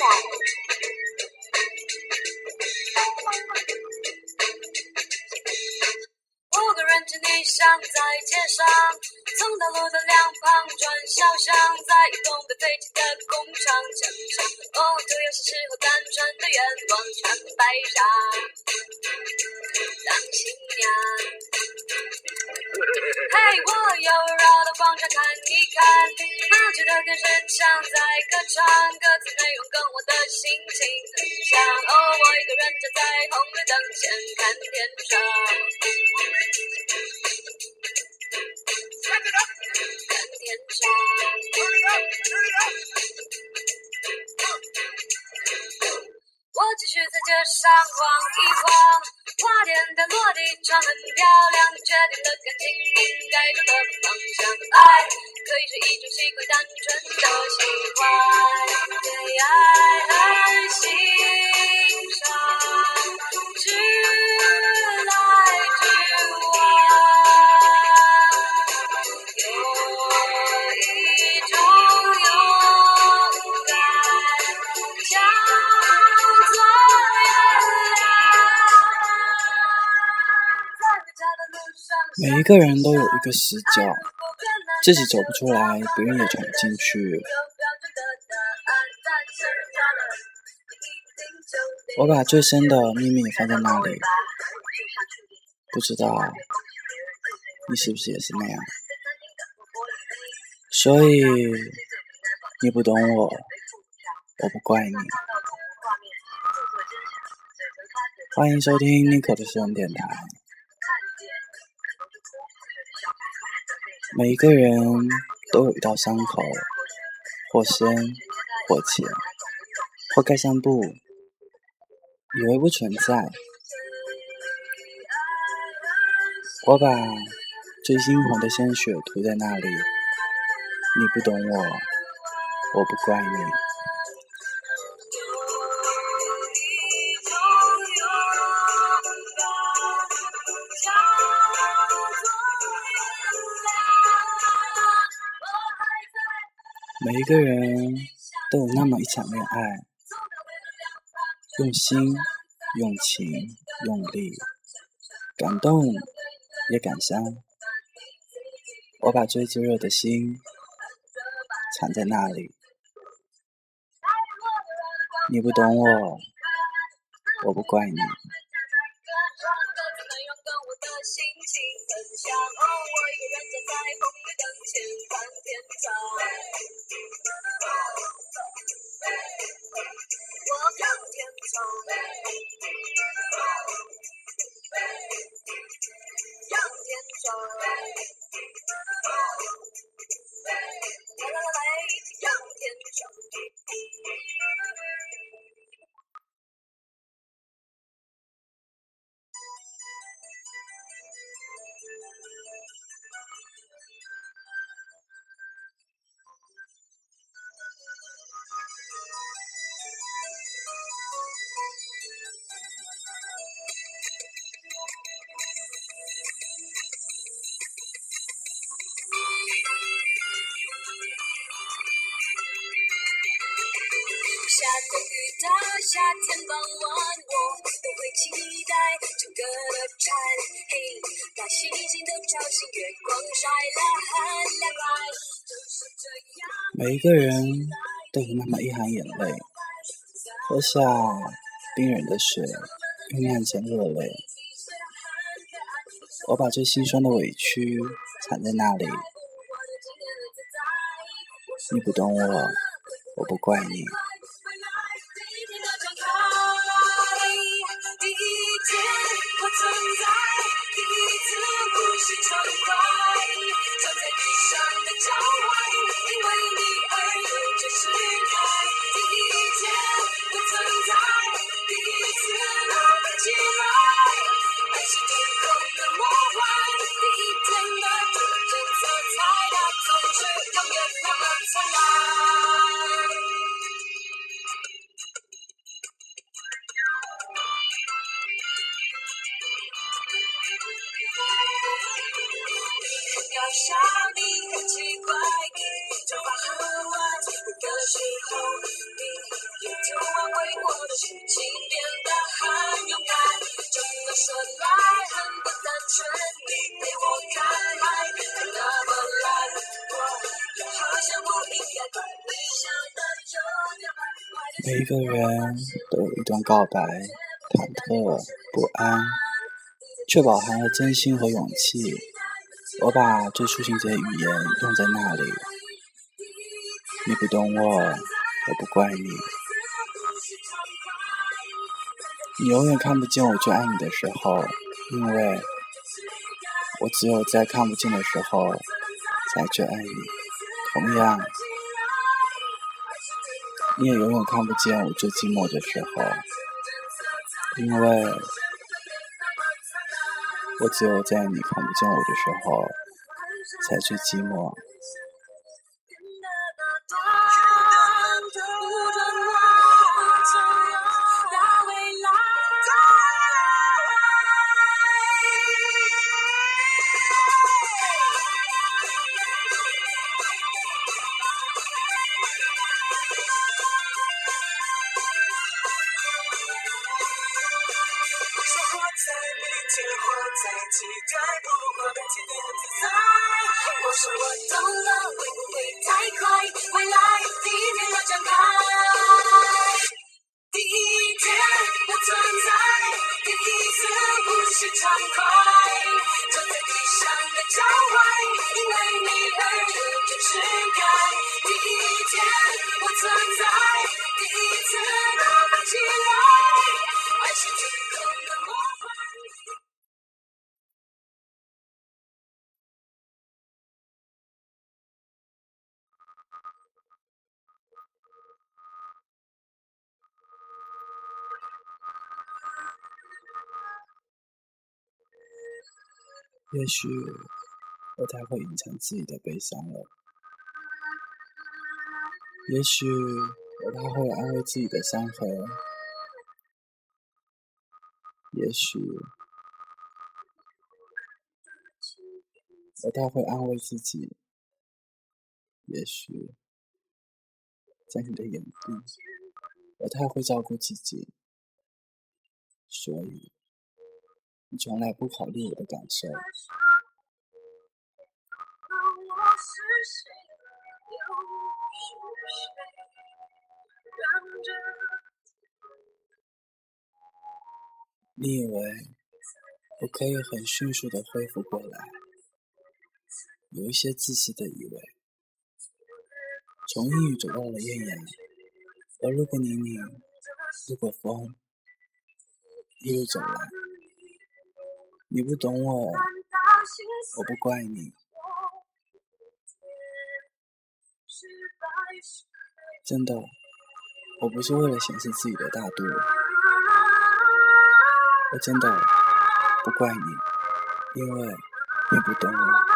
五个人正逆向在街上，从道路的两旁转小巷，在移动的飞机的工厂墙上，哦，就有些时候单纯的愿望穿白纱当新娘。嘿，我又绕到广场看一看，马剧的电视墙在歌唱，歌词内容。我站在红绿灯前看天上，看天上。我继续在街上晃一晃，花店的落地窗很漂亮，决定了感情应该走的方向。爱可以是一种习惯，单纯的喜欢，对爱欣赏，每一个人都有一个死角，自己走不出来，别人也闯不进去。我把最深的秘密放在那里，不知道你是不是也是那样？所以你不懂我，我不怪你。欢迎收听妮可的私人电台。每一个人都有一道伤口，或深或浅，或盖上布，以为不存在。我把最猩红的鲜血涂在那里，你不懂我，我不怪你。每一个人都有那么一场恋爱，用心、用情、用力，感动也感伤。我把最炙热的心藏在那里，你不懂我，我不怪你。下着雨的夏天傍晚，我都会期待整个的蝉。嘿，把星星都吵醒，月光晒了很凉快。就是这样。每一个人都有那么一行眼泪，喝下冰冷的水，酝酿成热泪。我把最心酸的委屈藏在那里，你不懂我，我不怪你。每一个人都有一段告白，忐忑不安，却饱含了真心和勇气。我把最初心的语言用在那里，你不懂我，我不怪你。你永远看不见我最爱你的时候，因为我只有在看不见的时候才最爱你。同样，你也永远看不见我最寂寞的时候，因为。我只有在你看不见我的时候，才最寂寞。我说我懂了，会不会太快？未来第一天要展开。第一天我存在，第一次呼吸畅快，也许我太会隐藏自己的悲伤了，也许我太会安慰自己的伤痕，也许我太会安慰自己，也许在你的眼里，我太会照顾自己，所以。你从来不考虑我的感受。你以为我可以很迅速的恢复过来？有一些自私的以为，从阴雨走到了艳阳，而如果泥泞，如果风，一路走来。你不懂我，我不怪你。真的，我不是为了显示自己的大度，我真的不怪你，因为你不懂我。